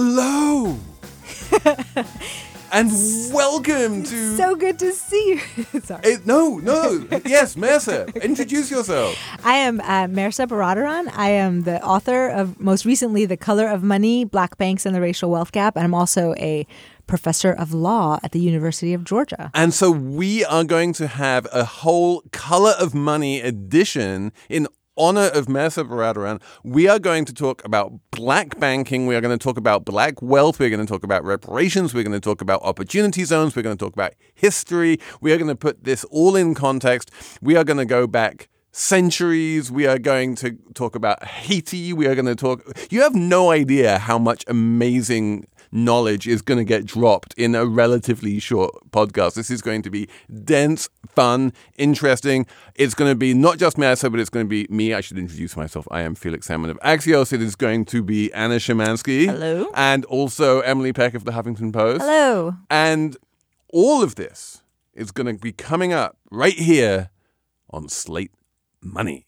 Hello! and welcome to. So good to see you. Sorry. It, no, no. yes, Mehrsa. Introduce yourself. I am uh, Mehrsa Baradaran. I am the author of, most recently, The Color of Money Black Banks and the Racial Wealth Gap. And I'm also a professor of law at the University of Georgia. And so we are going to have a whole Color of Money edition in honor of Mehrsa Baradaran, we are going to talk about black banking. We are going to talk about black wealth. We're going to talk about reparations. We're going to talk about opportunity zones. We're going to talk about history. We are going to put this all in context. We are going to go back centuries. We are going to talk about Haiti. We are going to talk. You have no idea how much amazing knowledge is going to get dropped in a relatively short podcast. This is going to be dense, fun, interesting. It's going to be not just Mehrsa, but it's going to be me. I should introduce myself. I am Felix Salmon of Axios. It is going to be Anna Szymanski. Hello. And also Emily Peck of the Huffington Post. Hello. And all of this is going to be coming up right here on Slate Money.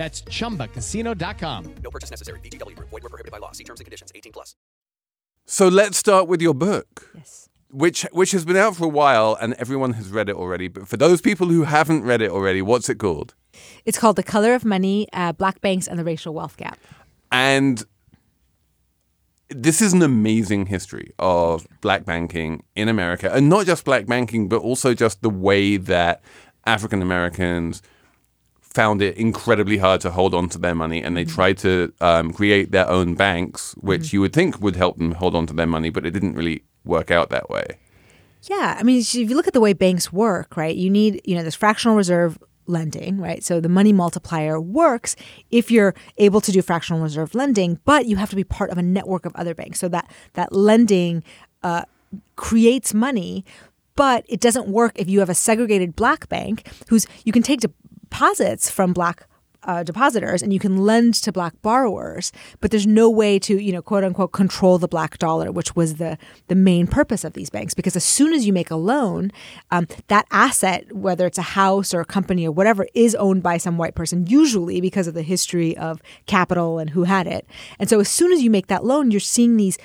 That's chumbacasino.com. No purchase necessary. VGW Group. Void were prohibited by law. See terms and conditions. 18 plus. So let's start with your book. Yes. Which which has been out for a while and everyone has read it already. But for those people who haven't read it already, what's it called? It's called The Color of Money uh, Black Banks and the Racial Wealth Gap. And this is an amazing history of black banking in America. And not just black banking, but also just the way that African Americans found it incredibly hard to hold on to their money and they tried to um, create their own banks, which you would think would help them hold on to their money, but it didn't really work out that way. Yeah, I mean, if you look at the way banks work, right? You need, you know, this fractional reserve lending, right? So the money multiplier works if you're able to do fractional reserve lending, but you have to be part of a network of other banks. So that that lending uh, creates money, but it doesn't work if you have a segregated black bank who's you can take deposits from black uh, depositors and you can lend to black borrowers, but there's no way to, you know, quote unquote, control the black dollar, which was the the main purpose of these banks. Because as soon as you make a loan, um, that asset, whether it's a house or a company or whatever, is owned by some white person, usually because of the history of capital and who had it. And so as soon as you make that loan, you're seeing these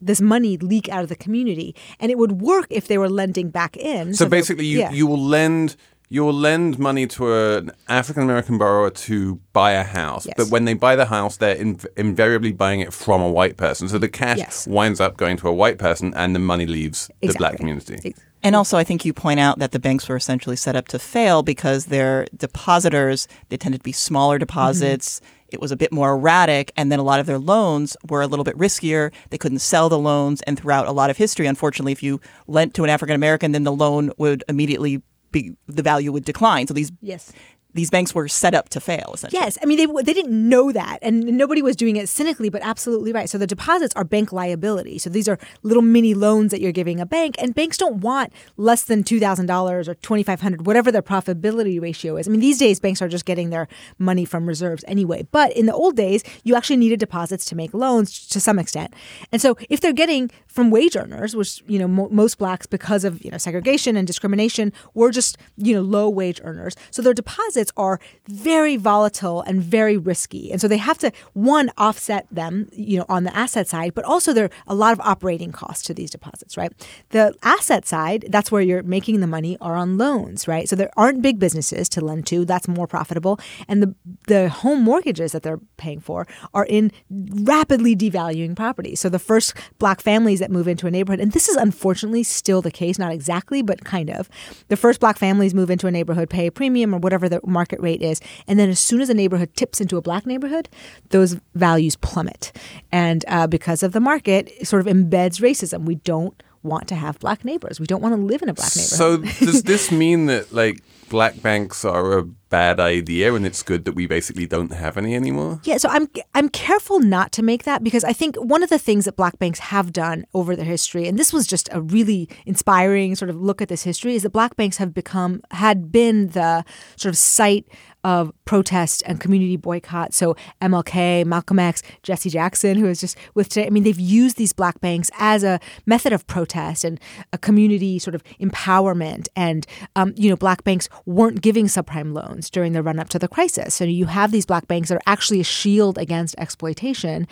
this money leak out of the community, and it would work if they were lending back in. So, they're- basically, you, yeah. you will lend you will lend money to an African American borrower to buy a house, Yes. but when they buy the house, they're inv- invariably buying it from a white person. So the cash Yes. winds up going to a white person, and the money leaves the black community. And also, I think you point out that the banks were essentially set up to fail because their depositors, they tended to be smaller deposits. Mm-hmm. It was a bit more erratic. And then a lot of their loans were a little bit riskier. They couldn't sell the loans. And throughout a lot of history, unfortunately, if you lent to an African American, then the loan would immediately be, the value would decline. So these, Yes. These banks were set up to fail, essentially. Yes, I mean they they didn't know that, and nobody was doing it cynically, but absolutely right. So the deposits are bank liability. So these are little mini loans that you're giving a bank, and banks don't want less than two thousand dollars or twenty five hundred, whatever their profitability ratio is. I mean these days banks are just getting their money from reserves anyway. But in the old days, you actually needed deposits to make loans to some extent, and so if they're getting from wage earners, which you know mo- most blacks because of you know segregation and discrimination were just you know low wage earners, so their deposits are very volatile and very risky, and so they have to one offset them you know on the asset side, but also there are a lot of operating costs to these deposits, right? The asset side, that's where you're making the money, are on loans, right? So there aren't big businesses to lend to, that's more profitable, and the the home mortgages that they're paying for are in rapidly devaluing properties. So the first black families that move into a neighborhood, and this is unfortunately still the case, not exactly, but kind of. The first black families move into a neighborhood, pay a premium or whatever the market rate is, and then as soon as a neighborhood tips into a black neighborhood, those values plummet. And uh, because of the market, it sort of embeds racism. We don't want to have black neighbors. We don't want to live in a black neighborhood. So does this mean that like black banks are a bad idea and it's good that we basically don't have any anymore? Yeah, so I'm I'm careful not to make that because I think one of the things that black banks have done over their history, and this was just a really inspiring sort of look at this history, is that black banks have become had been the sort of site of protest and community boycott. So MLK, Malcolm X, Jesse Jackson, who is just with today. I mean, they've used these black banks as a method of protest and a community sort of empowerment. And um, you know, black banks weren't giving subprime loans during the run up to the crisis. So you have these black banks that are actually a shield against exploitation.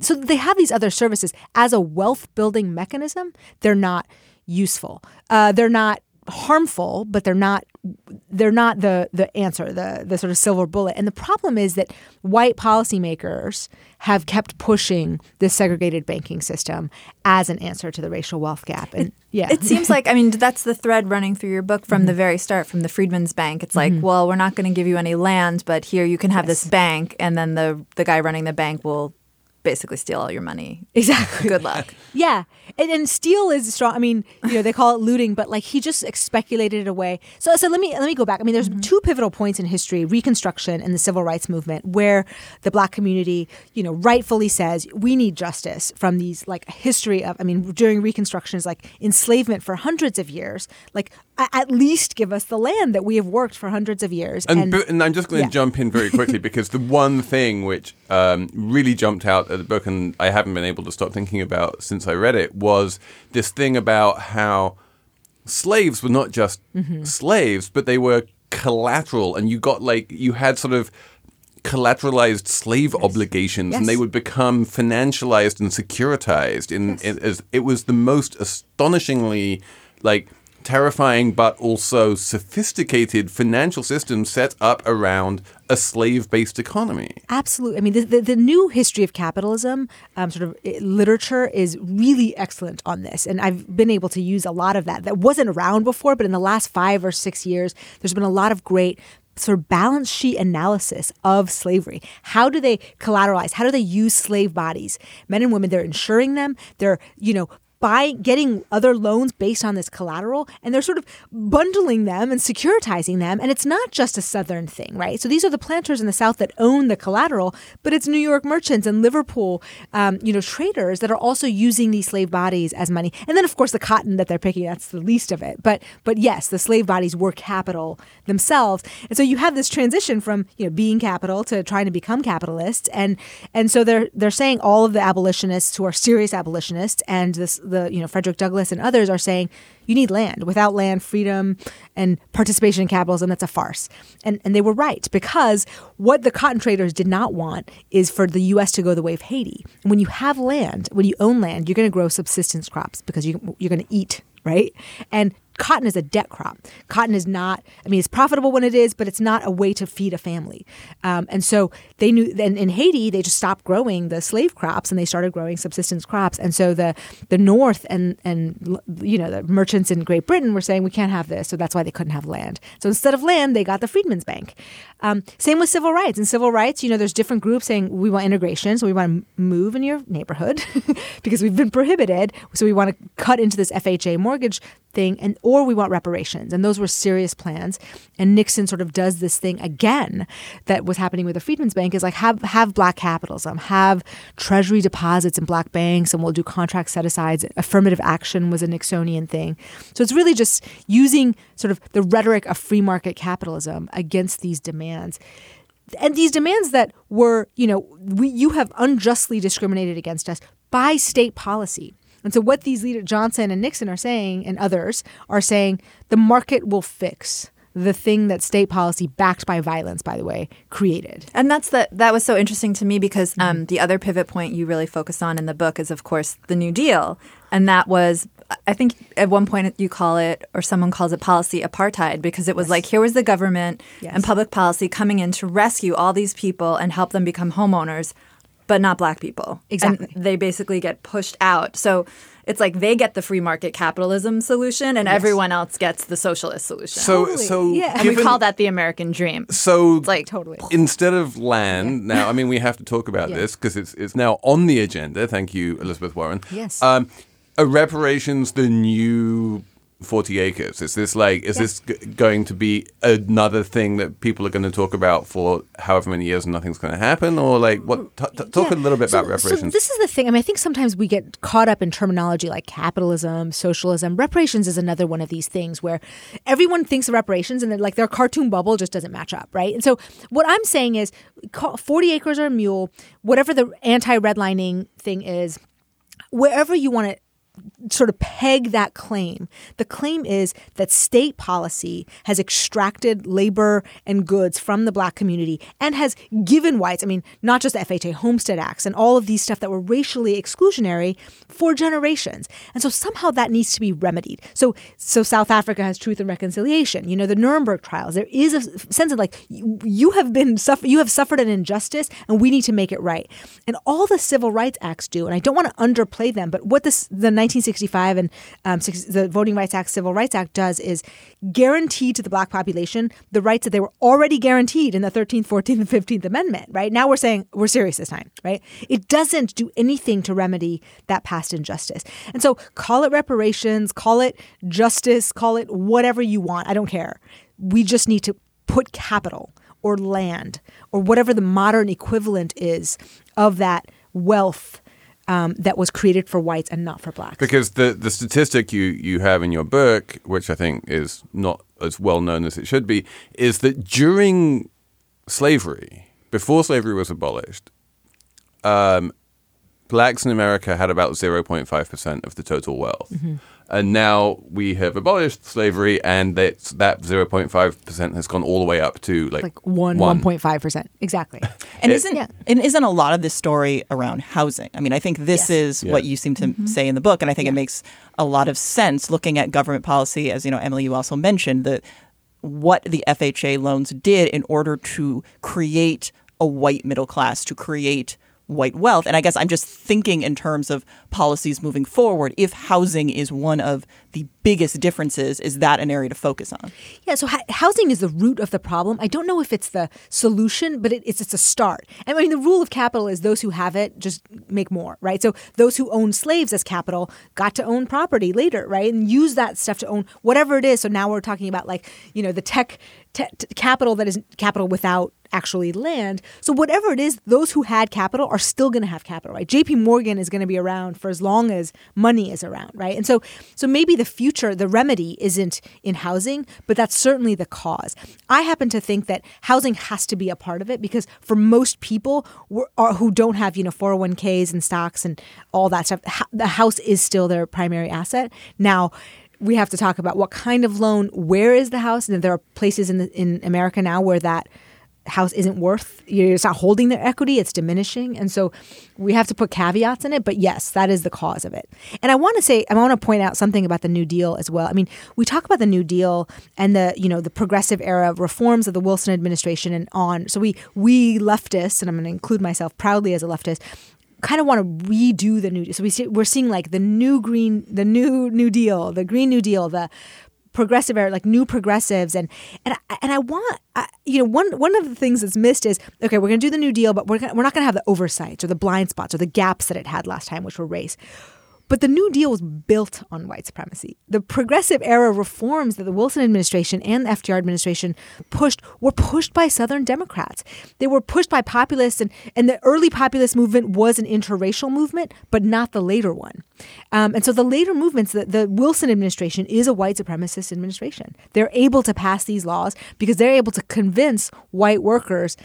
So they have these other services as a wealth building mechanism. They're not useful. Uh, they're not harmful, but they're not they're not the the answer, the the sort of silver bullet. And the problem is that white policymakers have kept pushing this segregated banking system as an answer to the racial wealth gap. And yeah. It seems like, I mean, that's the thread running through your book from the mm-hmm. very start, from the Freedmen's Bank. It's like, mm-hmm. well, we're not going to give you any land, but here you can have this bank, and then the the guy running the bank will basically steal all your money. Exactly. Good luck. Yeah, and, and steal is strong. I mean, you know, they call it looting, but like he just speculated it away. So, so let me let me go back. I mean, there's mm-hmm. two pivotal points in history: Reconstruction and the Civil Rights Movement, where the Black community, you know, rightfully says we need justice from these like history of. I mean, during Reconstruction is like enslavement for hundreds of years. Like, at least give us the land that we have worked for hundreds of years. And, bu- and I'm just going to yeah. jump in very quickly because the one thing which um, really jumped out at the book and I haven't been able to stop thinking about since I read it was this thing about how slaves were not just Mm-hmm. slaves, but they were collateral, and you got like you had sort of collateralized slave obligations and they would become financialized and securitized in, in as it was the most astonishingly like terrifying but also sophisticated financial system set up around a slave-based economy Absolutely. I mean, the, the, the new history of capitalism, um, sort of eh, literature, is really excellent on this. And I've been able to use a lot of that. That wasn't around before, but in the last five or six years, there's been a lot of great sort of balance sheet analysis of slavery. How do they collateralize? How do they use slave bodies? Men and women, they're insuring them. They're, you know, by getting other loans based on this collateral and they're sort of bundling them and securitizing them and it's not just a southern thing right? So these are the planters in the south that own the collateral but it's new york merchants and liverpool um, you know traders that are also using these slave bodies as money. And then of course the cotton that they're picking that's the least of it. But but yes the slave bodies were capital themselves. And so you have this transition from you know being capital to trying to become capitalists and and so they're they're saying all of the abolitionists who are serious abolitionists and this the you know Frederick Douglass and others are saying you need land. Without land freedom and participation in capitalism that's a farce. And and they were right because what the cotton traders did not want is for the US to go the way of Haiti. When you have land when you own land you're going to grow subsistence crops because you you're going to eat right? And cotton is a debt crop. Cotton is not, I mean, it's profitable when it is, but it's not a way to feed a family. Um, and so they knew, then in Haiti, they just stopped growing the slave crops and they started growing subsistence crops. And so the, the North and, and, you know, the merchants in Great Britain were saying, we can't have this. So that's why they couldn't have land. So instead of land, they got the Freedmen's Bank. Um, same with civil rights. In civil rights, you know, there's different groups saying we want integration, so we want to move in your neighborhood because we've been prohibited. So we want to cut into this FHA mortgage thing, and or we want reparations. And those were serious plans. And Nixon sort of does this thing again that was happening with the Freedmen's Bank is like have have black capitalism, have treasury deposits in black banks, and we'll do contract set asides. Affirmative action was a Nixonian thing. So it's really just using sort of the rhetoric of free market capitalism against these demands and these demands that were, you know, we, you have unjustly discriminated against us by state policy. And so, what these leaders, Johnson and Nixon, are saying, and others are saying, the market will fix the thing that state policy, backed by violence, by the way, created. And that's the that was so interesting to me because um, the other pivot point you really focus on in the book is, of course, the New Deal, and that was. I think at one point you call it, or someone calls it policy apartheid, because it was like here was the government Yes. and public policy coming in to rescue all these people and help them become homeowners, but not black people. Exactly. And they basically get pushed out. So it's like they get the free market capitalism solution, and everyone else gets the socialist solution. so Totally. so Yeah. and we call that the American dream. so like Totally. instead of land now i mean we have to talk about Yeah. this because it's it's now on the agenda thank you elizabeth warren Yes. um are reparations the new 40 acres? Is this like, is this g- going to be another thing that people are going to talk about for however many years and nothing's going to happen? Or like, what? T- t- talk Yeah. a little bit So- about reparations. So this is the thing. I mean, I think sometimes we get caught up in terminology like capitalism, socialism. Reparations is another one of these things where everyone thinks of reparations and like their cartoon bubble just doesn't match up, right? And so what I'm saying is, 40 acres or a mule, whatever the anti-redlining thing is, wherever you want to sort of peg that claim. The claim is that state policy has extracted labor and goods from the black community and has given whites, I mean, not just the FHA Homestead Acts and all of these stuff that were racially exclusionary for generations. And so somehow that needs to be remedied. So so South Africa has truth and reconciliation. You know, the Nuremberg trials. There is a sense of like you, you have been suffer you have suffered an injustice and we need to make it right. And all the civil rights acts do, and I don't want to underplay them, but what this the 1965 and um, the Voting Rights Act, Civil Rights Act does is guarantee to the black population the rights that they were already guaranteed in the 13th, 14th, and 15th Amendment, right? Now we're saying we're serious this time, right? It doesn't do anything to remedy that past injustice. And so call it reparations, call it justice, call it whatever you want. I don't care. We just need to put capital or land or whatever the modern equivalent is of that wealth um, that was created for whites and not for blacks. Because the, the statistic you, you have in your book, which I think is not as well known as it should be, is that during slavery, before slavery was abolished, um, blacks in America had about 0.5% of the total wealth. And now we have abolished slavery, and that, that 0.5% has gone all the way up to like, like one, one. 1.5%. Exactly. And It- isn't Yeah. and isn't a lot of this story around housing? I mean, I think this Yes. Mm-hmm. is what you seem to say in the book, and I think it makes a lot of sense looking at government policy. As you know, Emily, you also mentioned that what the FHA loans did in order to create a white middle class, to create white wealth. And I guess I'm just thinking in terms of policies moving forward. If housing is one of the biggest differences, is that an area to focus on? Yeah, so ha- housing is the root of the problem. I don't know if it's the solution, but it, it's it's a start. And I mean, the rule of capital is those who have it just make more, right? So those who own slaves as capital got to own property later, right, and use that stuff to own whatever it is. So now we're talking about like you know the tech, te- t- capital that is capital without actually land. So whatever it is, those who had capital are still going to have capital, right? J.P. Morgan is going to be around for as long as money is around, right? And so, so maybe the future, the remedy isn't in housing, but that's certainly the cause. I happen to think that housing has to be a part of it because for most people who are, who don't have you know 401ks and stocks and all that stuff, the house is still their primary asset. Now we have to talk about what kind of loan, where is the house, and there are places in the, in America now where that house isn't worth it's not holding their equity it's diminishing. And so we have to put caveats in it but yes that is the cause of it. And i want to say i want to point out something about the new deal as well. I mean we talk about the new deal and the you know the progressive era reforms of the wilson administration and on. So we we leftists and i'm going to include myself proudly as a leftist kind of want to redo the new deal so we see, we're seeing like the new green the new new deal the green new deal the progressive era, like new progressives, and and and I want, I, you know, one one of the things that's missed is okay, we're going to do the New Deal, but we're gonna, we're not going to have the oversights or the blind spots or the gaps that it had last time, which were race. But the New Deal was built on white supremacy. The progressive era reforms that the Wilson administration and the FDR administration pushed were pushed by Southern Democrats. They were pushed by populists, and, and the early populist movement was an interracial movement, but not the later one. Um, and so the later movements, the, the Wilson administration is a white supremacist administration. They're able to pass these laws because they're able to convince white workers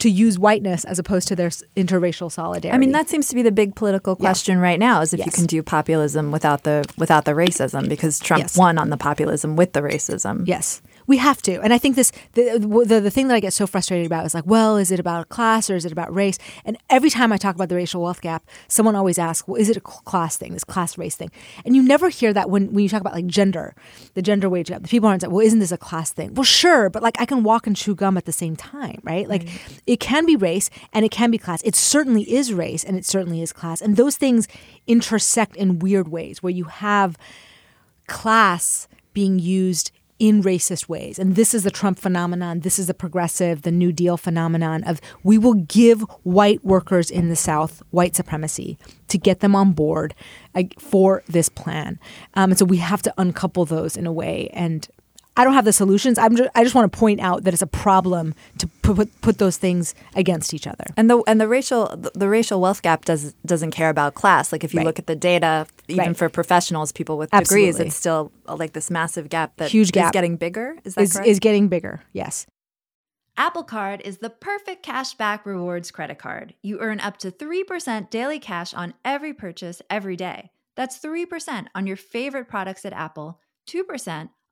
to use whiteness as opposed to their interracial solidarity. I mean, that seems to be the big political question right now: is if you can do populism without the without the racism, because Trump Yes. won on the populism with the racism. Yes, we have to. And I think this the, the the thing that I get so frustrated about is like, well, is it about class or is it about race? And every time I talk about the racial wealth gap, someone always asks, well, is it a class thing, this class race thing? And you never hear that when when you talk about like gender, the gender wage gap. The people aren't like, well, isn't this a class thing? Well, sure, but like I can walk and chew gum at the same time, right? Like it can be race and it can be class. It certainly is race and it certainly is class. And those things intersect in weird ways where you have class being used in racist ways. And this is the Trump phenomenon. This is the progressive, the New Deal phenomenon of we will give white workers in the South white supremacy to get them on board uh, for this plan. Um, and so we have to uncouple those in a way. And I don't have the solutions. I'm just, I just want to point out that it's a problem to put put those things against each other. And the and the racial the, the racial wealth gap does doesn't care about class. Like if you Right. look at the data, even Right. for professionals, people with degrees, Absolutely. it's still uh, like this massive gap that Huge is gap. getting bigger. Is that Is correct? is getting bigger. Yes. Apple Card is the perfect cashback rewards credit card. You earn up to 3% daily cash on every purchase every day. That's 3% on your favorite products at Apple, 2%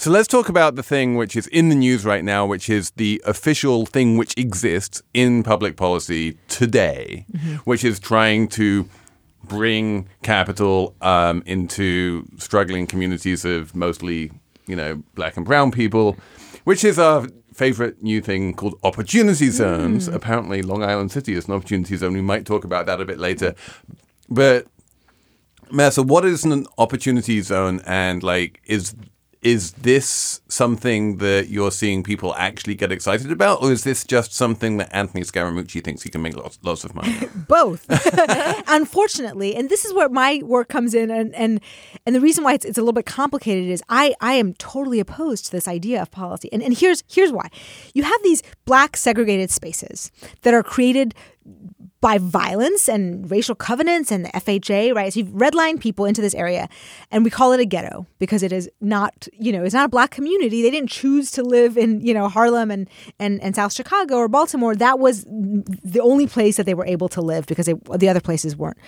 So let's talk about the thing which is in the news right now, which is the official thing which exists in public policy today, which is trying to bring capital um, into struggling communities of mostly, you know, black and brown people, which is our favorite new thing called opportunity zones. Apparently, Long Island City is an opportunity zone. We might talk about that a bit later. But Mehrsa, what is an opportunity zone, and like, is is this something that you're seeing people actually get excited about, or is this just something that Anthony Scaramucci thinks he can make lots, lots of money? both. Unfortunately and this is where my work comes in and and and the reason why it's, it's a little bit complicated is i i am totally opposed to this idea of policy. And and here's here's why. You have these black segregated spaces that are created by violence and racial covenants and the FHA, right? So you've redlined people into this area, and we call it a ghetto because it is not, you know, it's not a black community. They didn't choose to live in, you know, Harlem and and, and South Chicago or Baltimore. That was the only place that they were able to live because they, the other places weren't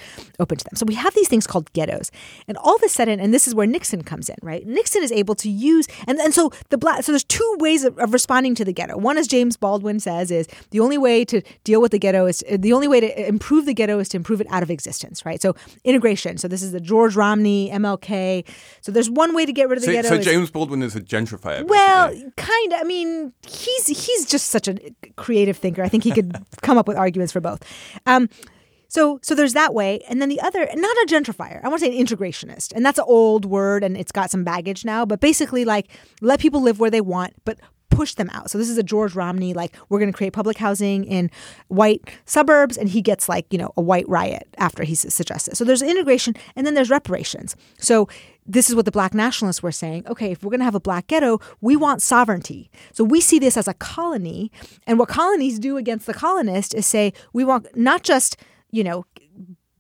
open to them. So we have these things called ghettos, and all of a sudden, and this is where Nixon comes in, right? Nixon is able to use, and and so the black, so there's two ways of, of responding to the ghetto. One, as James Baldwin says, is the only way to deal with the ghetto is the only way to improve the ghetto is to improve it out of existence, right? So integration. So this is the George Romney, MLK. So there's one way to get rid of the so, ghetto. so is- James Baldwin is a gentrifier. well, kind of. I mean, he's he's just such a creative thinker. I think he could come up with arguments for both. Um, so so there's that way, and then the other, not a gentrifier. I want to say an integrationist, and that's an old word, and it's got some baggage now. But basically, like let people live where they want, but push them out. So this is a George Romney, like we're going to create public housing in white suburbs, and he gets like you know a white riot after he suggests it. So there's integration, and then there's reparations. So this is what the black nationalists were saying. Okay, if we're going to have a black ghetto, we want sovereignty. So we see this as a colony, and what colonies do against the colonist is say we want not just you know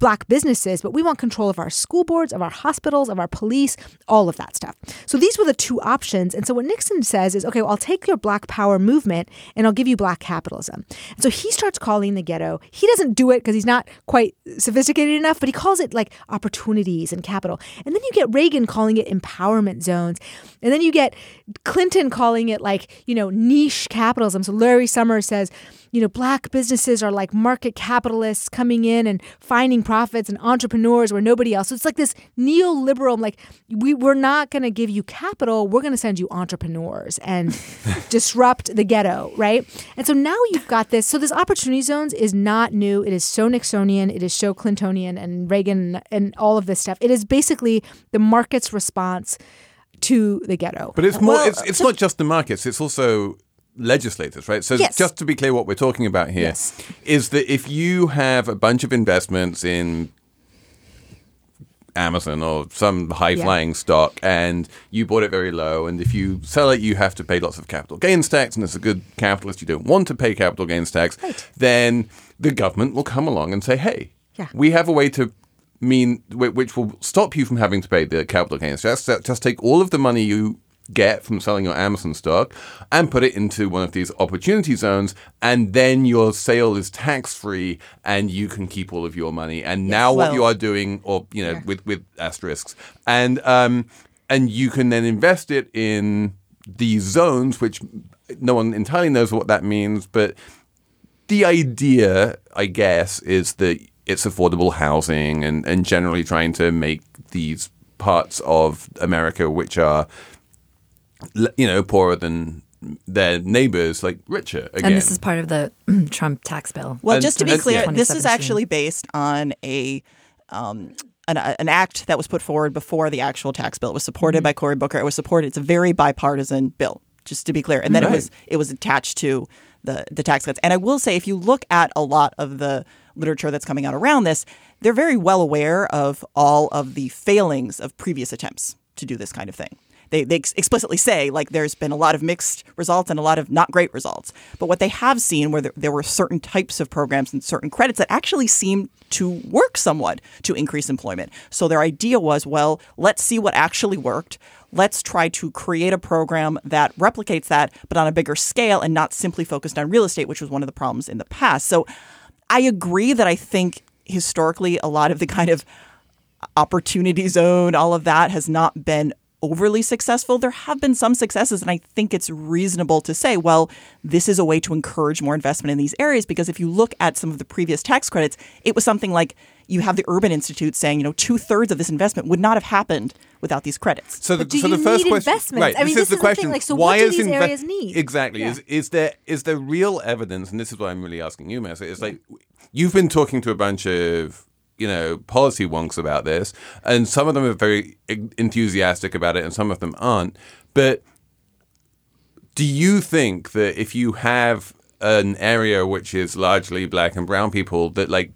black businesses, but we want control of our school boards, of our hospitals, of our police, all of that stuff. So these were the two options. And so what Nixon says is, okay, well, I'll take your black power movement and I'll give you black capitalism. And so he starts calling the ghetto. He doesn't do it because he's not quite sophisticated enough, but he calls it like opportunities and capital. And then you get Reagan calling it empowerment zones. And then you get Clinton calling it like, you know, niche capitalism. So Larry Summers says, you know, black businesses are like market capitalists coming in and finding profits and entrepreneurs where nobody else. So it's like this neoliberal, like, we, we're not going to give you capital. We're going to send you entrepreneurs and disrupt the ghetto, right? And so now you've got this. So this opportunity zones is not new. It is so Nixonian. It is so Clintonian and Reagan and all of this stuff. It is basically the market's response to the ghetto. But it's more. Well, it's it's not just the markets. It's also legislators, right? So Yes. just to be clear, what we're talking about here is Yes. that if you have a bunch of investments in Amazon or some high flying stock and you bought it very low, and if you sell it, you have to pay lots of capital gains tax, and as a good capitalist, you don't want to pay capital gains tax, then the government will come along and say, hey, Yeah. we have a way to mean which will stop you from having to pay the capital gains tax. Just, just take all of the money you get from selling your Amazon stock and put it into one of these opportunity zones, and then your sale is tax free, and you can keep all of your money. And now what you are doing, or you know, with with asterisks, and um, and you can then invest it in these zones, which no one entirely knows what that means, but the idea, I guess, is that it's affordable housing and, and generally trying to make these parts of America which are you know poorer than their neighbors like richer again. And this is part of the Trump tax bill. Well, And- just to be clear, yeah. this is actually based on a um, an, an act that was put forward before the actual tax bill. It was supported Mm-hmm. by Cory Booker. It was supported. It's a very bipartisan bill, just to be clear. And then it was it was attached to the the tax cuts. And I will say, if you look at a lot of the literature that's coming out around this, they're very well aware of all of the failings of previous attempts to do this kind of thing they, they ex- explicitly say like there's been a lot of mixed results and a lot of not great results. But what they have seen where there, there were certain types of programs and certain credits that actually seem to work somewhat to increase employment. So their idea was, well, let's see what actually worked. Let's try to create a program that replicates that, but on a bigger scale and not simply focused on real estate, which was one of the problems in the past. So I agree that I think historically a lot of the kind of opportunity zone, all of that has not been overly successful. There have been some successes, and I think it's reasonable to say, well, this is a way to encourage more investment in these areas because if you look at some of the previous tax credits, it was something like you have the Urban Institute saying, you know, two thirds of this investment would not have happened without these credits. So the, But do so you the first need question, investments? right? I mean, this, this is the is the thing, question. like, so why what do is these inve- areas need? Exactly. Yeah. Is is there is there real evidence? And this is what I'm really asking you, Mehrsa. Is like you've been talking to a bunch of you know policy wonks about this, and some of them are very enthusiastic about it, and some of them aren't. But do you think that if you have an area which is largely black and brown people, that like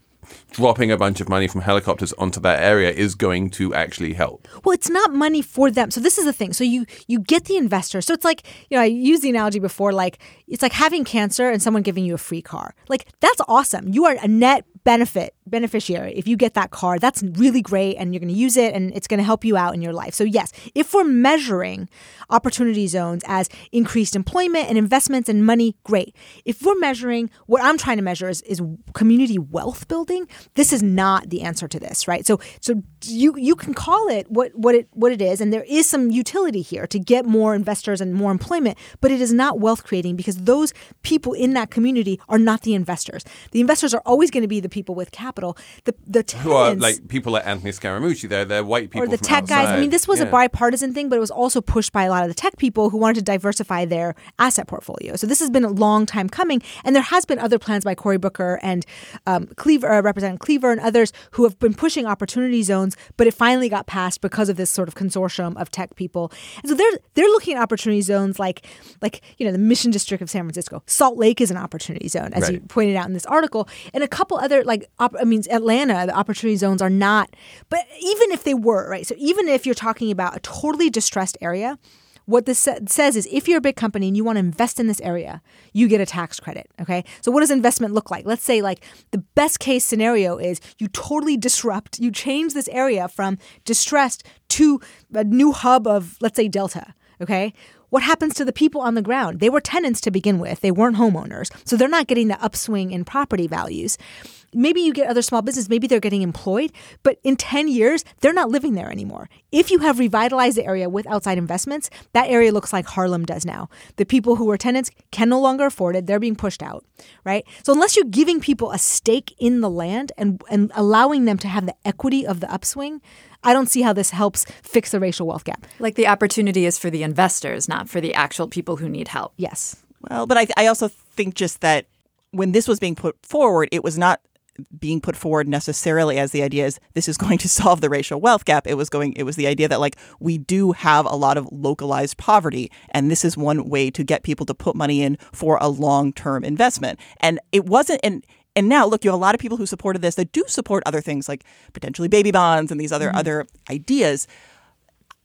dropping a bunch of money from helicopters onto that area is going to actually help? Well, it's not money for them. So this is the thing. So you you get the investor. So it's like you know I used the analogy before. Like it's like having cancer and someone giving you a free car. Like that's awesome. You are a net benefit beneficiary if you get that car. That's really great, and you're going to use it, and it's going to help you out in your life. So yes, if we're measuring opportunity zones as increased employment and investments and money, great. If we're measuring what I'm trying to measure is, is community wealth building, this is not the answer to this, right? So so you you can call it what what it what it is, and there is some utility here to get more investors and more employment, but it is not wealth creating because those people in that community are not the investors. The investors are always going to be the people with capital. The the tenants, Who are like people like Anthony Scaramucci? They're they're white people or the tech guys. I mean, this was a bipartisan thing, but it was also pushed by a lot of the tech people who wanted to diversify their asset portfolio. So this has been a long time coming, and there has been other plans by Cory Booker and um, Cleaver, uh, Representative Cleaver, and others who have been pushing opportunity zones, but it finally got passed because of this sort of consortium of tech people. And so they're they're looking at opportunity zones like like you know the Mission District of San Francisco. Salt Lake is an opportunity zone, as you pointed out in this article, and a couple other like op- I mean Atlanta, the opportunity zones are not. But even if they were right, so even if you're talking about a totally distressed area. What this sa- says is if you're a big company and you want to invest in this area, you get a tax credit. Okay. So, what does investment look like? Let's say, like, the best case scenario is you totally disrupt, you change this area from distressed to a new hub of, let's say, Delta. Okay. What happens to the people on the ground? They were tenants to begin with, they weren't homeowners. So, they're not getting the upswing in property values. Maybe you get other small business, maybe they're getting employed, but in 10 years, they're not living there anymore. If you have revitalized the area with outside investments, that area looks like Harlem does now. The people who were tenants can no longer afford it, they're being pushed out, right? So unless you're giving people a stake in the land and, and allowing them to have the equity of the upswing, I don't see how this helps fix the racial wealth gap. Like the opportunity is for the investors, not for the actual people who need help. Yes. Well, but I, I also think just that when this was being put forward, it was not being put forward necessarily as the idea is this is going to solve the racial wealth gap. It was going it was the idea that like we do have a lot of localized poverty and this is one way to get people to put money in for a long-term investment. And it wasn't and and now look, you have a lot of people who supported this that do support other things like potentially baby bonds and these other mm-hmm. other ideas.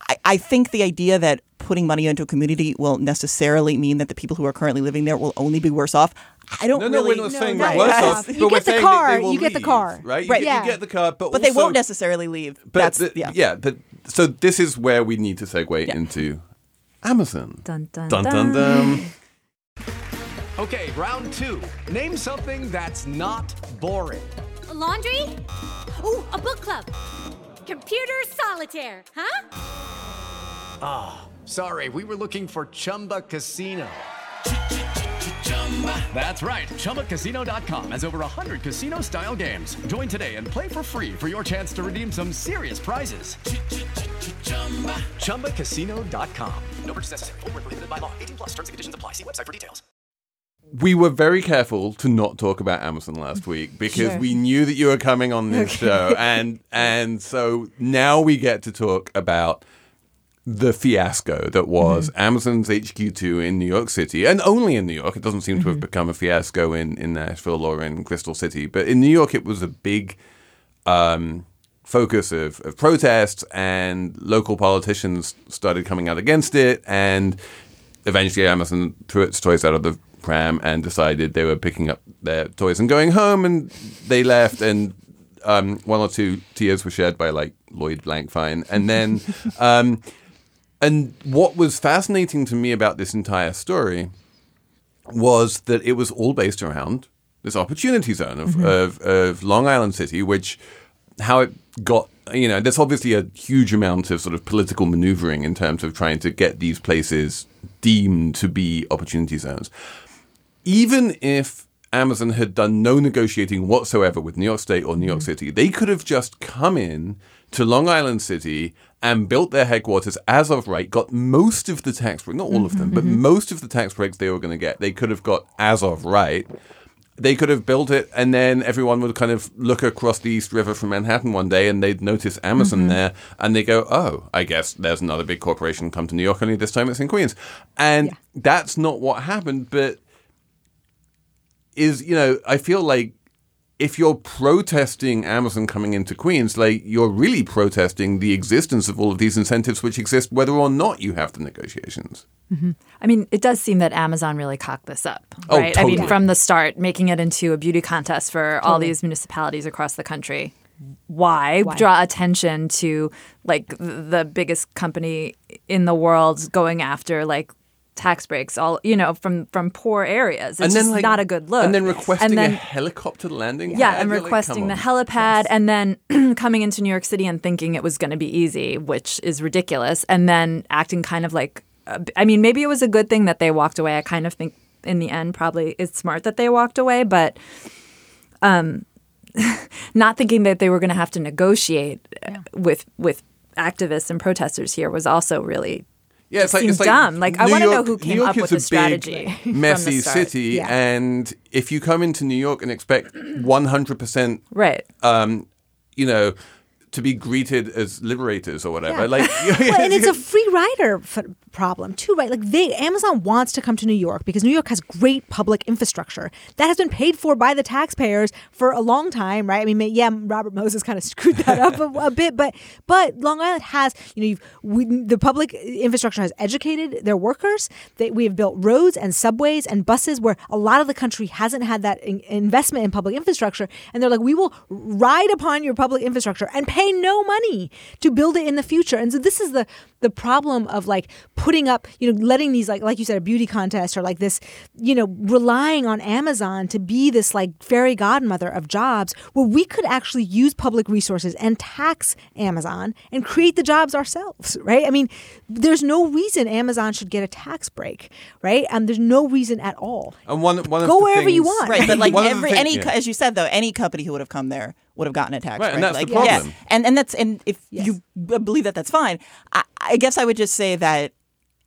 I, I think the idea that putting money into a community will necessarily mean that the people who are currently living there will only be worse off. I don't No, no, really. we're not No, saying no, they're no. worse Right. off. You get the car, that they will you get the car. right? Right. You, Yeah. you get the car, but but they won't necessarily leave. But That's the- yeah. yeah. but so this is where we need to segue into Amazon. Dun, dun, Dun dun. dun dun. Okay, round two. Name something that's not boring. A laundry? Ooh, a book club. Computer solitaire, huh? Ah, sorry, we were looking for Chumba Casino. That's right. ChumbaCasino.com has over 100 casino style games. Join today and play for free for your chance to redeem some serious prizes. ChumbaCasino.com. No purchase necessary. Void where prohibited by law. 18 plus terms and conditions apply. See website for details. We were very careful to not talk about Amazon last week because Sure. we knew that you were coming on this show, and and so now we get to talk about the fiasco that was Amazon's HQ2 in New York City, and only in New York. It doesn't seem to have become a fiasco in in Nashville or in Crystal City, but in New York, it was a big um, focus of, of protests, and local politicians started coming out against it, and eventually Amazon threw its toys out of the pram and decided they were picking up their toys and going home, and they left, and um, one or two tears were shed by like Lloyd Blankfein, and then. Um, and what was fascinating to me about this entire story was that it was all based around this opportunity zone of, mm-hmm. of, of Long Island City, which how it got, you know, there's obviously a huge amount of sort of political maneuvering in terms of trying to get these places deemed to be opportunity zones. Even if Amazon had done no negotiating whatsoever with New York State or New York mm. City, they could have just come in to Long Island City and built their headquarters as of right, got most of the tax breaks, not all of them, mm-hmm, but mm-hmm. most of the tax breaks they were going to get, they could have got as of right. They could have built it, and then everyone would kind of look across the East River from Manhattan one day, and they'd notice Amazon mm-hmm. there, and they go, "Oh, I guess there's another big corporation come to New York. Only this time it's in Queens," and that's not what happened. But is you know, I feel like if you're protesting Amazon coming into Queens, like you're really protesting the existence of all of these incentives which exist whether or not you have the negotiations. Mm-hmm. I mean, it does seem that Amazon really cocked this up, Oh, right? I mean, from the start, making it into a beauty contest for all these municipalities across the country. Why, draw attention to like the biggest company in the world going after like tax breaks all you know from from poor areas it's just not a good look And then requesting And then- a helicopter landing. yeah, pad? and You're like, requesting the on. helipad, and then coming into New York City and thinking it was going to be easy, which is ridiculous, and then acting kind of like, uh, I mean, maybe it was a good thing that they walked away. I kind of think in the end, probably it's smart that they walked away, but um, not thinking that they were going to have to negotiate uh with with activists and protesters here was also really Yeah, it's like, it's like dumb. Like, I wanna know York- who New came York up is with a the strategy big, from the messy city, Yeah. and if you come into New York and expect 100 percent right. um, you know, to be greeted as liberators or whatever. Like, well, and it's a free rider f- problem too, right? Like they Amazon wants to come to New York because New York has great public infrastructure that has been paid for by the taxpayers for a long time, right? I mean, yeah, Robert Moses kind of screwed that up a, a bit, but but Long Island has, you know, you've, we, the public infrastructure has educated their workers. They, we have built roads and subways and buses where a lot of the country hasn't had that in, investment in public infrastructure, and they're like, we will ride upon your public infrastructure and pay no money to build it in the future. And so this is the the problem of like putting up, you know, letting these like like you said, a beauty contest or like this, you know, relying on Amazon to be this like fairy godmother of jobs where we could actually use public resources and tax Amazon and create the jobs ourselves, right? I mean, there's no reason Amazon should get a tax break, right? Um, there's no reason at all. and one, one of Go the wherever you want. Right, but like One of the every thing- any yeah. as you said though, any company who would have come there would have gotten a tax Right, break. and that's the like, problem. Yeah, and and that's and if you b- believe that, that's fine. I, I guess I would just say that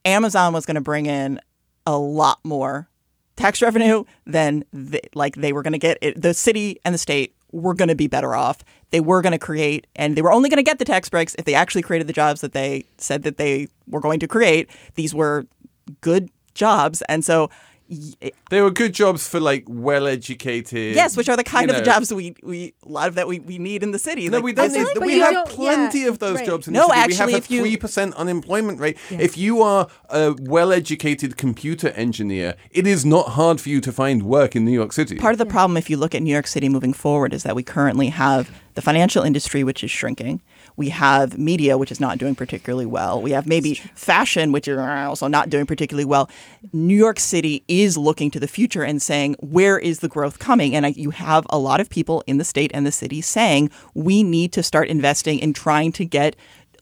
Amazon was going to bring in a lot more tax revenue than they, like they were going to get. It, the city and the state were going to be better off. They were going to create, and they were only going to get the tax breaks if they actually created the jobs that they said that they were going to create. These were good jobs, and so. Y- They were good jobs for like well-educated. Yes, which are the kind you of know- jobs we we a lot of that we, we need in the city. No, Like, we don't. need- but we you have don't- plenty yeah, of those right. jobs in No, the city. actually, we have a three percent unemployment rate. If you are a well-educated computer engineer, it is not hard for you to find work in New York City. Part of the problem, if you look at New York City moving forward, is that we currently have the financial industry, which is shrinking. We have media, which is not doing particularly well. We have maybe fashion, which is also not doing particularly well. New York City is looking to the future and saying, where is the growth coming? And I, you have a lot of people in the state and the city saying, we need to start investing in trying to get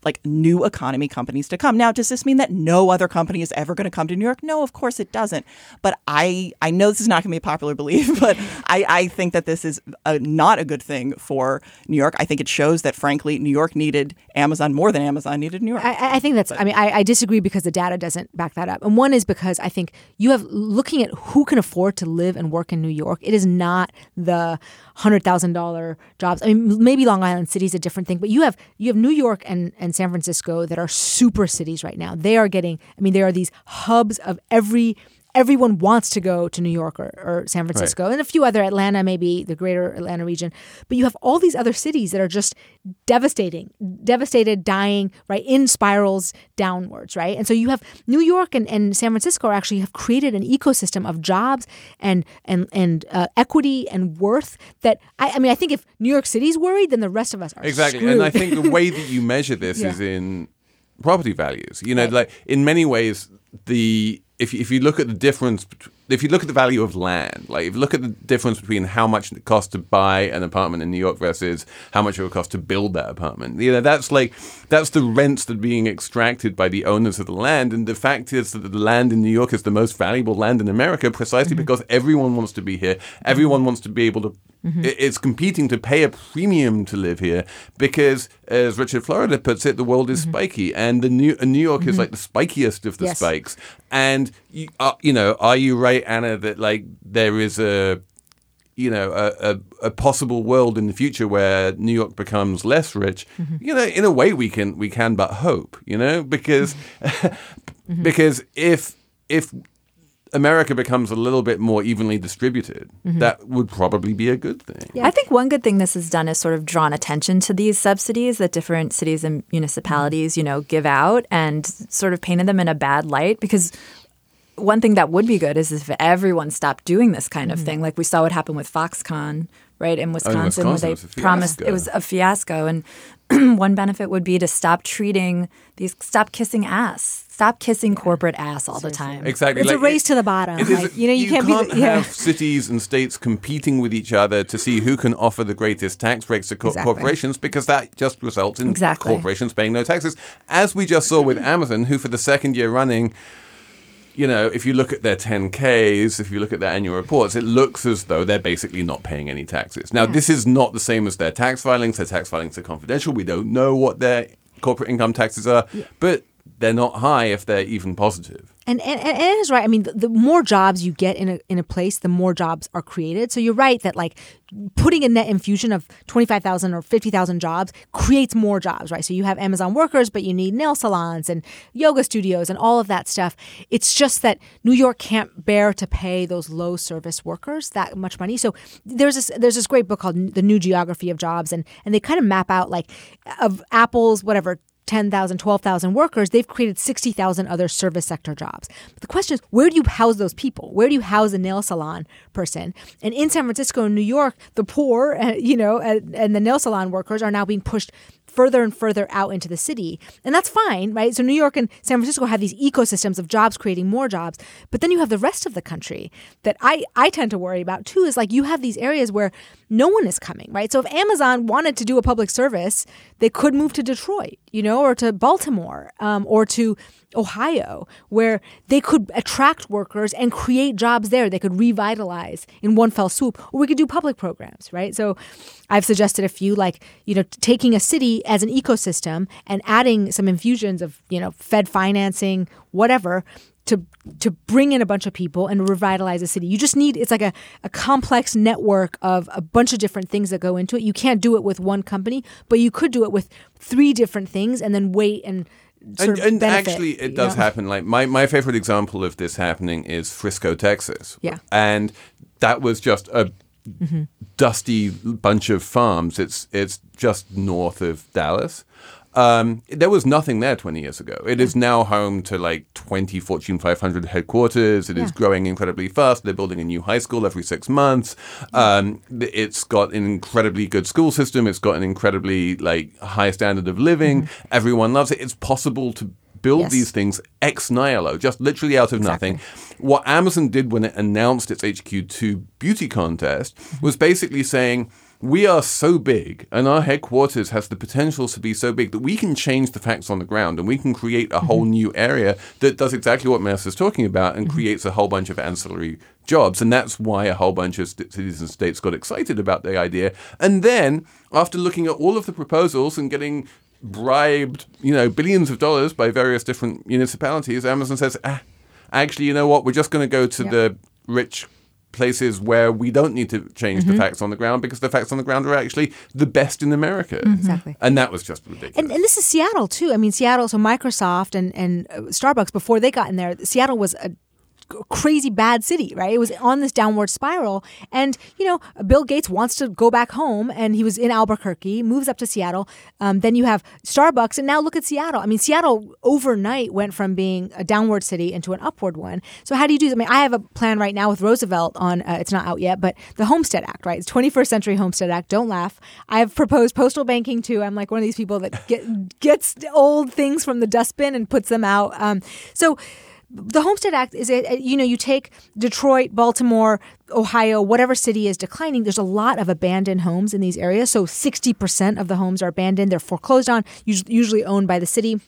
like new economy companies to come. Now, does this mean that no other company is ever going to come to New York? No, of course it doesn't. But I I know this is not going to be a popular belief, but I, I think that this is a, not a good thing for New York. I think it shows that frankly New York needed Amazon more than Amazon needed in New York. I, I think that's. I mean, I, I disagree because the data doesn't back that up. And one is because I think you have looking at who can afford to live and work in New York. It is not the hundred thousand dollar jobs. I mean, maybe Long Island City is a different thing, but you have you have New York and and San Francisco that are super cities right now. They are getting. I mean, there are these hubs of every. Everyone wants to go to New York or, or San Francisco and a few other Atlanta, maybe the greater Atlanta region. But you have all these other cities that are just devastating, devastated, dying, right, in spirals downwards, right? And so you have New York and, and San Francisco actually have created an ecosystem of jobs and and and uh, equity and worth that I, I mean I think if New York City's worried, then the rest of us are Exactly. Screwed. And I think the way that you measure this Yeah. is in property values. You know, like in many ways, the if you, if you look at the difference, if you look at the value of land, like if you look at the difference between how much it costs to buy an apartment in New York versus how much it would cost to build that apartment, you know, that's like that's the rents that are being extracted by the owners of the land. And the fact is that the land in New York is the most valuable land in America precisely mm-hmm. because everyone wants to be here. Everyone wants to be able to Mm-hmm. it- It's competing to pay a premium to live here because, as Richard Florida puts it, the world is mm-hmm. spiky, and the New uh, New York is mm-hmm. like the spikiest of the Yes. spikes. And you, uh, you know, are you right, Anna, that like there is a you know a, a, a possible world in the future where New York becomes less rich? You know, in a way, we can we can but hope. You know, because because if if America becomes a little bit more evenly distributed, mm-hmm. that would probably be a good thing. Yeah. I think one good thing this has done is sort of drawn attention to these subsidies that different cities and municipalities, you know, give out and sort of painted them in a bad light because one thing that would be good is if everyone stopped doing this kind of mm-hmm. thing. Like we saw what happened with Foxconn, right, in oh, Wisconsin, where Wisconsin, they it was a promised it was a fiasco. And one benefit would be to stop treating these, stop kissing ass, stop kissing corporate ass all the time. Exactly. It's a race it- to the bottom. it is like, you know, you, can't, can't be. Yeah. have cities and states competing with each other to see who can offer the greatest tax breaks to co- Exactly. corporations because that just results in Exactly. corporations paying no taxes. As we just saw with Amazon, who for the second year running, you know, if you look at their 10Ks, if you look at their annual reports, it looks as though they're basically not paying any taxes. Now, this is not the same as their tax filings. Their tax filings are confidential. We don't know what their corporate income taxes are, but they're not high if they're even positive. And, and, and it is right. I mean, the, the more jobs you get in a, in a place, the more jobs are created. So you're right that like putting a net infusion of 25,000 or 50,000 jobs creates more jobs, right? So you have Amazon workers, but you need nail salons and yoga studios and all of that stuff. It's just that New York can't bear to pay those low service workers that much money. So there's this there's this great book called The New Geography of Jobs and and they kind of map out like of Apple's whatever 10,000, 12,000 workers, they've created 60,000 other service sector jobs. But the question is, where do you house those people? Where do you house a nail salon person? And in San Francisco and New York, the poor, you know, and, and the nail salon workers are now being pushed further and further out into the city. And that's fine, right? So New York and San Francisco have these ecosystems of jobs creating more jobs. But then you have the rest of the country that I, I tend to worry about too is like you have these areas where no one is coming, right? So if Amazon wanted to do a public service, they could move to Detroit, you know, or to Baltimore um, or to Ohio, where they could attract workers and create jobs there. They could revitalize in one fell swoop, or we could do public programs, right? So I've suggested a few, like, you know, taking a city as an ecosystem and adding some infusions of, you know, Fed financing, whatever. To, to bring in a bunch of people and revitalize a city. You just need it's like a, a complex network of a bunch of different things that go into it. You can't do it with one company, but you could do it with three different things and then wait and and, and actually, it does know? happen. Like my, my favorite example of this happening is Frisco, Texas. Yeah. and that was just a Mm-hmm. dusty bunch of farms. It's it's just north of Dallas. Um, there was nothing there 20 years ago. It is now home to like 20 Fortune 500 headquarters. It is Yeah. growing incredibly fast. They're building a new high school every six months. Um, it's got an incredibly good school system. It's got an incredibly like high standard of living. Everyone loves it. It's possible to build Yes. these things ex nihilo, just literally out of nothing. What Amazon did when it announced its HQ2 beauty contest was basically saying, we are so big and our headquarters has the potential to be so big that we can change the facts on the ground and we can create a whole new area that does exactly what Mehrsa is talking about and creates a whole bunch of ancillary jobs. And that's why a whole bunch of st- cities and states got excited about the idea. And then, after looking at all of the proposals and getting bribed, you know, billions of dollars by various different municipalities, Amazon says, ah, actually, you know what? We're just going to go to the rich places where we don't need to change the facts on the ground because the facts on the ground are actually the best in America. Exactly. And that was just ridiculous. And, and this is Seattle too. I mean, Seattle. So Microsoft and and uh, Starbucks before they got in there, Seattle was a crazy bad city, right? It was on this downward spiral. And, you know, Bill Gates wants to go back home and he was in Albuquerque, moves up to Seattle. Um, then you have Starbucks. And now look at Seattle. I mean, Seattle overnight went from being a downward city into an upward one. So how do you do this? I mean, I have a plan right now with Roosevelt on, uh, it's not out yet, but the Homestead Act, right? It's 21st Century Homestead Act. Don't laugh. I've proposed postal banking too. I'm like one of these people that get, gets old things from the dustbin and puts them out. Um, so, the Homestead Act is, a, you know, you take Detroit, Baltimore, Ohio, whatever city is declining, there's a lot of abandoned homes in these areas. So 60% of the homes are abandoned, they're foreclosed on, usually owned by the city.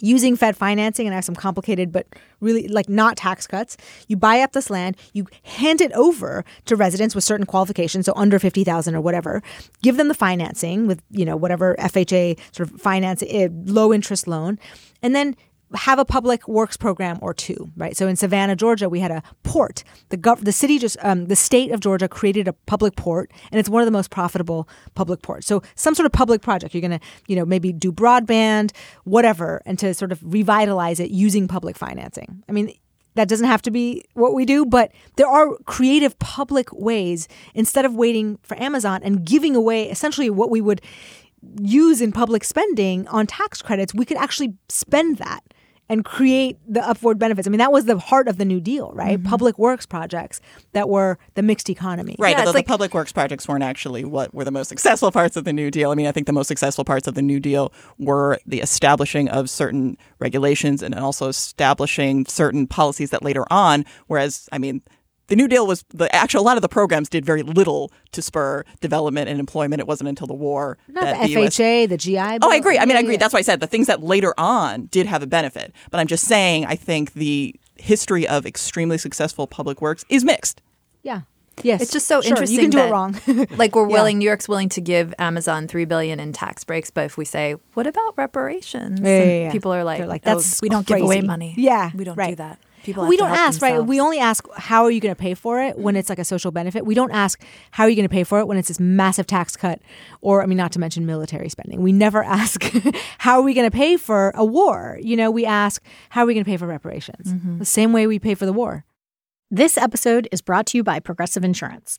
Using Fed financing, and I have some complicated but really like not tax cuts. You buy up this land, you hand it over to residents with certain qualifications, so under fifty thousand or whatever. Give them the financing with you know whatever FHA sort of finance, eh, low interest loan, and then have a public works program or two, right? So in Savannah, Georgia, we had a port. The gov- the city just um, the state of Georgia created a public port, and it's one of the most profitable public ports. So some sort of public project, you're gonna you know maybe do broadband, whatever, and to sort of revitalize it using public financing. I mean. That doesn't have to be what we do, but there are creative public ways instead of waiting for Amazon and giving away essentially what we would use in public spending on tax credits, we could actually spend that and create the upward benefits. I mean, that was the heart of the New Deal, right? Mm-hmm. Public works projects that were the mixed economy. Right, Yeah, although it's like- the public works projects weren't actually what were the most successful parts of the New Deal. I mean, I think the most successful parts of the New Deal were the establishing of certain regulations and also establishing certain policies that later on, whereas, I mean, the New Deal was the actual, a lot of the programs did very little to spur development and employment. It wasn't until the war Not that the the US FHA, the GI. Oh, I agree. I mean, Yeah, I agree. yeah. That's why I said the things that later on did have a benefit. But I'm just saying, I think the history of extremely successful public works is mixed. Yeah. Yes. It's just so Sure, interesting. You can do that, it wrong. like we're Yeah. willing, New York's willing to give Amazon three billion in tax breaks, but if we say, "What about reparations?" Yeah, yeah, And people are like, They're like, "Oh, "That's we don't give away money. Yeah, we don't do that." People we don't ask, right? We only ask, how are you going to pay for it when it's like a social benefit? We don't ask, how are you going to pay for it when it's this massive tax cut or, I mean, not to mention military spending. We never ask, how are we going to pay for a war? You know, we ask, how are we going to pay for reparations? Mm-hmm. The same way we pay for the war. This episode is brought to you by Progressive Insurance.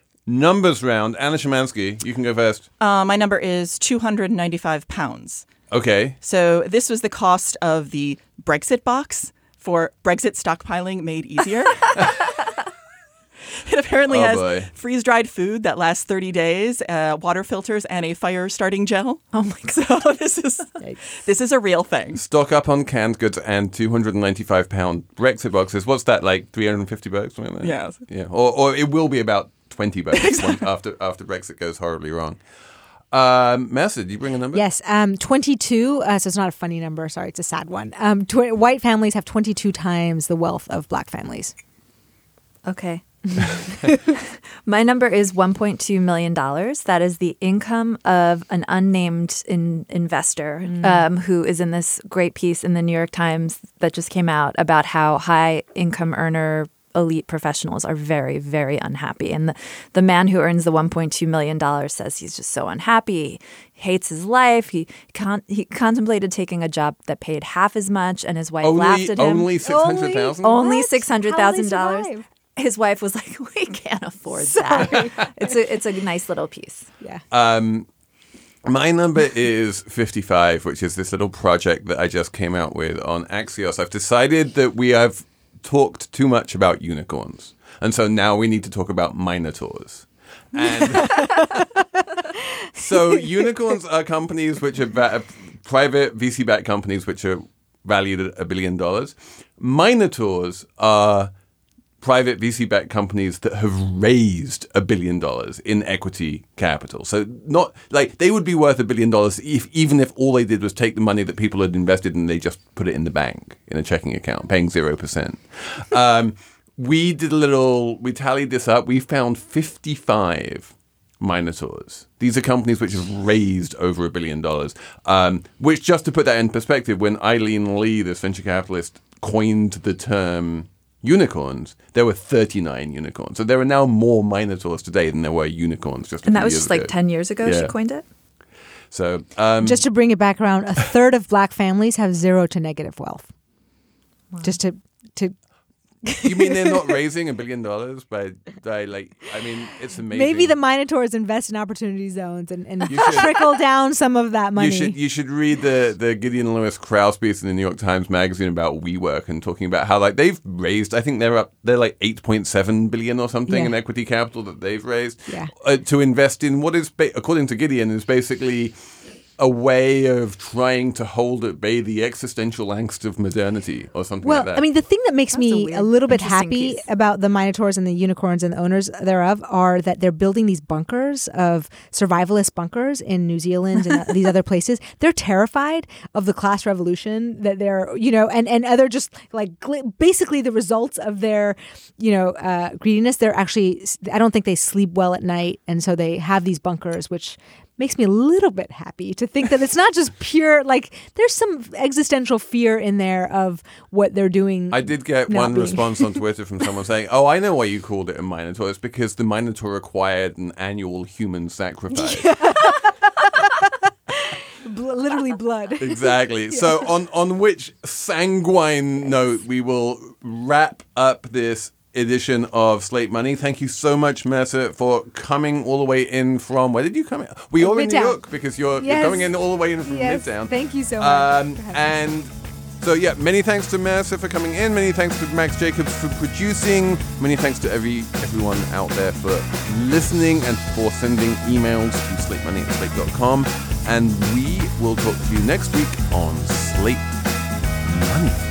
numbers round. Anna Szymanski, you can go first. Uh, my number is 295 pounds. Okay. So this was the cost of the Brexit box for Brexit stockpiling made easier. it apparently Oh, has boy. freeze dried food that lasts 30 days, uh, water filters, and a fire starting gel. Oh my god! So this is this is a real thing. Stock up on canned goods and 295 pound Brexit boxes. What's that like? 350 bucks? Something like that? Yes. Yeah. Or, or it will be about 20 bucks when- after after Brexit goes horribly wrong. Um, Mehrsa, you bring a number? Yes, um, 22. Uh, so it's not a funny number. Sorry, it's a sad one. Um, tw- white families have 22 times the wealth of black families. Okay. My number is $1.2 million. That is the income of an unnamed in, investor um, who is in this great piece in the New York Times that just came out about how high income earner elite professionals are very, very unhappy. And the, the man who earns the $1.2 million says he's just so unhappy, He hates his life. He, con- he contemplated taking a job that paid half as much, and his wife laughed at him. only six hundred thousand. Only What? six hundred How will thousand they dollars. His wife was like, "We can't afford that." it's a it's a nice little piece. Yeah. Um, my number is 55, which is this little project that I just came out with on Axios. I've decided that we have talked too much about unicorns. And so now we need to talk about minotaurs. And so unicorns are companies which are va- private VC backed companies which are valued at a billion dollars. Minotaurs are private VC backed companies that have raised a billion dollars in equity capital. So not like they would be worth a billion dollars if even if all they did was take the money that people had invested and they just put it in the bank in a checking account, paying zero percent. Um, we did a little. We tallied this up. We found fifty-five Minotaurs. These are companies which have raised over a billion dollars. Um, which, just to put that in perspective, when Aileen Lee, this venture capitalist, coined the term unicorns, there were 39 unicorns. So there are now more Minotaurs today than there were unicorns just a And that few was years just like ten years ago. She coined it. So um, Just to bring it back around, a third of black families have zero to negative wealth. Just to to you mean they're not raising a billion dollars by, by like, I mean, it's amazing. maybe the Minotaurs invest in opportunity zones and, and should- trickle down some of that money. You should you should read the the Gideon Lewis Kraus piece in the New York Times Magazine about WeWork and talking about how like they've raised I think they're up they're like eight point seven billion or something Yeah. in equity capital that they've raised Yeah. uh, to invest in what is ba- according to Gideon is basically a way of trying to hold at bay the existential angst of modernity or something Well, like that. I mean, the thing that makes That's a me weird, a little bit happy piece. about the Minotaurs and the unicorns and the owners thereof are that they're building these bunkers of survivalist bunkers in New Zealand and these other places. They're terrified of the class revolution that they're, you know, and and other just like gl- basically the results of their, you know, uh, greediness. They're actually, I don't think they sleep well at night, and so they have these bunkers, which makes me a little bit happy to think that it's not just pure like there's some existential fear in there of what they're doing I did get one being- response on Twitter from someone saying, "Oh, I know why you called it a Minotaur. It's because the Minotaur required an annual human sacrifice." Bl- literally blood exactly. So on on which sanguine note we will wrap up this edition of Slate Money. Thank you so much, Mehrsa, for coming all the way in from where did you come in? We are in New York because you're, Yes. you're coming in all the way in from Yes, Midtown. thank you so much Um, for having and so yeah, many thanks to Mehrsa for coming in. Many thanks to Max Jacobs for producing. Many thanks to every everyone out there for listening and for sending emails to slatemoney at slate.com. And we will talk to you next week on Slate Money.